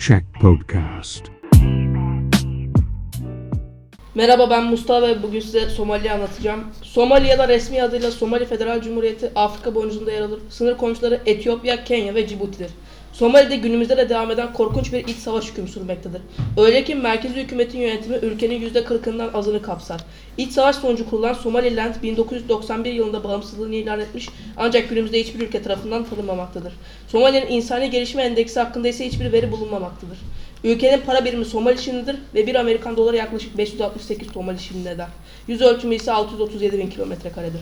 Check Podcast. Merhaba ben Mustafa ve bugün size Somali'yi anlatacağım. Somali ya da resmi adıyla Somali Federal Cumhuriyeti Afrika boyunuzunda yer alır. Sınır komşuları Etiyopya, Kenya ve Cibuti'dir. Somali'de günümüzde de devam eden korkunç bir iç savaş hüküm sürmektedir. Öyle ki merkezi hükümetin yönetimi ülkenin %40'ından azını kapsar. İç savaş sonucu kurulan Somaliland 1991 yılında bağımsızlığını ilan etmiş ancak günümüzde hiçbir ülke tarafından tanınmamaktadır. Somali'nin insani gelişme endeksi hakkında ise hiçbir veri bulunmamaktadır. Ülkenin para birimi Somali şilinidir ve 1 Amerikan doları yaklaşık 568 Somali şilini eder. Yüz ölçümü ise 637 bin kilometre karedir.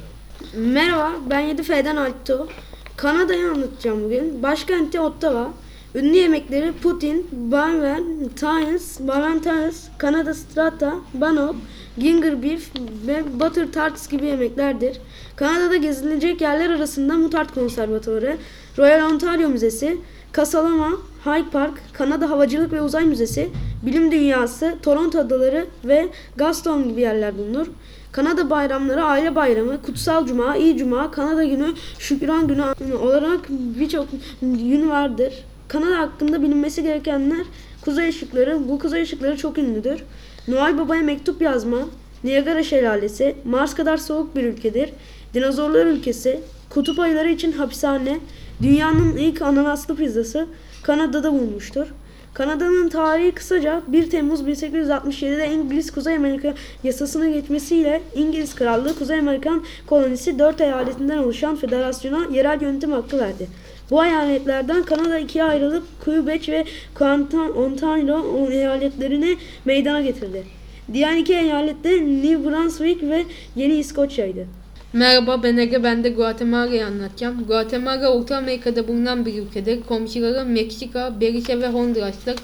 Merhaba, ben 7F'den Alto. Kanada'yı anlatacağım bugün. Başkenti Ottawa. Ünlü yemekleri Putin, Banven, Tines, Valentines, Kanada Strata, Bannock, Ginger Beef ve Butter Tarts gibi yemeklerdir. Kanada'da gezilecek yerler arasında Mutart Konservatuarı, Royal Ontario Müzesi, Kasalama, Hyde Park, Kanada Havacılık ve Uzay Müzesi, Bilim Dünyası, Toronto Adaları ve Gaston gibi yerler bulunur. Kanada bayramları aile bayramı, kutsal cuma, iyi cuma, Kanada günü, şükran günü olarak birçok gün vardır. Kanada hakkında bilinmesi gerekenler kuzey ışıkları. Bu kuzey ışıkları çok ünlüdür. Noel Baba'ya mektup yazma, Niagara Şelalesi, Mars kadar soğuk bir ülkedir. Dinozorlar ülkesi, kutup ayıları için hapishane, dünyanın ilk ananaslı pizzası Kanada'da bulunmuştur. Kanada'nın tarihi kısaca 1 Temmuz 1867'de İngiliz Kuzey Amerika yasasına geçmesiyle İngiliz Krallığı Kuzey Amerikan kolonisi 4 eyaletinden oluşan federasyona yerel yönetim hakkı verdi. Bu eyaletlerden Kanada ikiye ayrılıp Quebec ve Ontario eyaletlerini meydana getirdi. Diğer iki eyalet de New Brunswick ve Yeni İskoçya'ydı. Merhaba ben Ege, ben de Guatemala'yı anlatacağım. Guatemala Orta Amerika'da bulunan bir ülkedir. Komşuları Meksika, Belize ve Honduras'tır.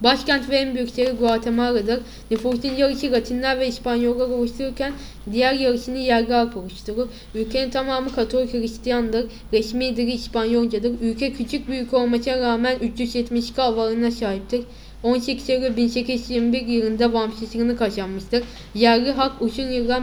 Başkent ve en büyük şehri Guatemala'dır. Nüfusun yarısı Latinler ve İspanyollar oluştururken diğer yarısını yerli halk oluşturur. Ülkenin tamamı Katolik Hristiyandır. Resmi dili İspanyolcadır. Ülke küçük bir ülke olmasına rağmen 372 havalarına sahiptir. 18 Eylül 1821 yılında bağımsızlığını kazanmıştır. Yerli halk uzun yıllar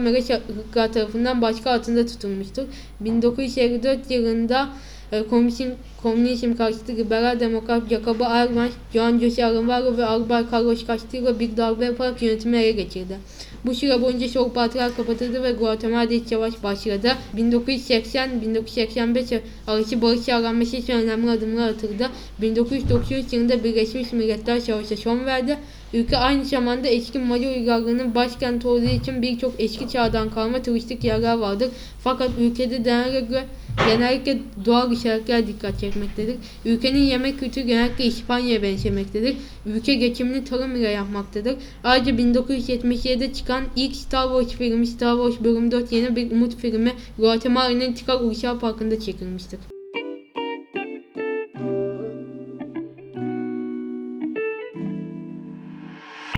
ırklar tarafından başka altında tutulmuştur. 1954 yılında e, komünizm, komünizm karşıtı liberal demokrat Jacobo Arbenz, Juan José Alvaro ve Albay Carlos Castillo bir darbe yaparak yönetimi ele geçirdi. Bu süre boyunca soğuk batılar kapatıldı ve Guatemala'da iç savaş başladı. 1980-1985 arası barış sağlanması için önemli adımlar atıldı. 1993 yılında Birleşmiş Milletler Savaşı son verdi. Ülke aynı zamanda eski Mali uygarlığının başkenti olduğu için birçok eski çağdan kalma turistik yerler vardır. Fakat ülkede genellikle, genellikle doğal işaretler dikkat çekmektedir. Ülkenin yemek kültürü genellikle İspanya'ya benzemektedir. Ülke geçimini tarım ile yapmaktadır. Ayrıca 1977'de çıkan ilk Star Wars filmi Star Wars Bölüm 4 yeni bir umut filmi Guatemala'nın Tikal Ulusal Parkı'nda çekilmiştir.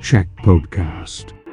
Check Podcast.